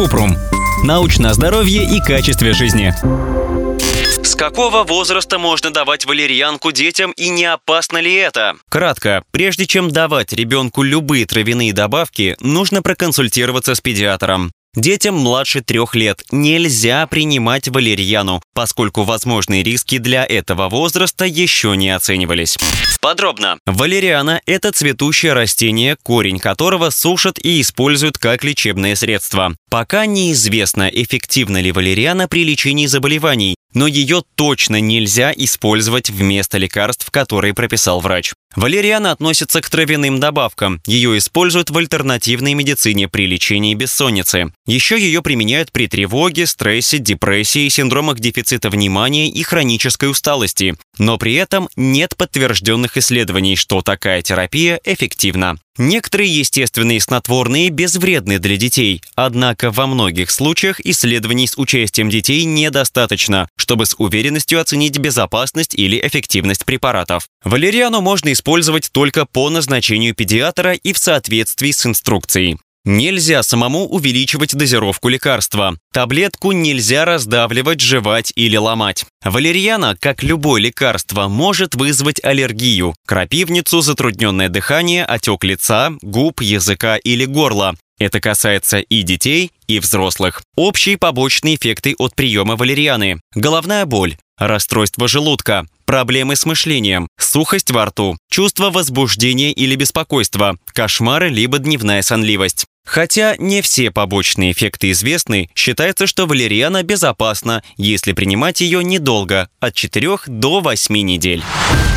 Купрум. Научное здоровье и качестве жизни. С какого возраста можно давать валерьянку детям и не опасно ли это? Кратко, прежде чем давать ребенку любые травяные добавки, нужно проконсультироваться с педиатром. Детям младше трех лет нельзя принимать валерьяну, поскольку возможные риски для этого возраста еще не оценивались. Подробно. Валериана – это цветущее растение, корень которого сушат и используют как лечебное средство. Пока неизвестно, эффективна ли валериана при лечении заболеваний, но ее точно нельзя использовать вместо лекарств, которые прописал врач. Валериана относится к травяным добавкам. Ее используют в альтернативной медицине при лечении бессонницы. Еще ее применяют при тревоге, стрессе, депрессии, синдромах дефицита внимания и хронической усталости. Но при этом нет подтвержденных исследований, что такая терапия эффективна. Некоторые естественные снотворные безвредны для детей, однако во многих случаях исследований с участием детей недостаточно, чтобы с уверенностью оценить безопасность или эффективность препаратов. Валериану можно использовать только по назначению педиатра и в соответствии с инструкцией. Нельзя самому увеличивать дозировку лекарства. Таблетку нельзя раздавливать, жевать или ломать. Валерьяна, как любое лекарство, может вызвать аллергию, крапивницу, затрудненное дыхание, отек лица, губ, языка или горла. Это касается и детей, и взрослых. Общие побочные эффекты от приема валерианы. Головная боль, расстройство желудка, проблемы с мышлением, сухость во рту, чувство возбуждения или беспокойства, кошмары либо дневная сонливость. Хотя не все побочные эффекты известны, считается, что валериана безопасна, если принимать ее недолго, от 4 до 8 недель.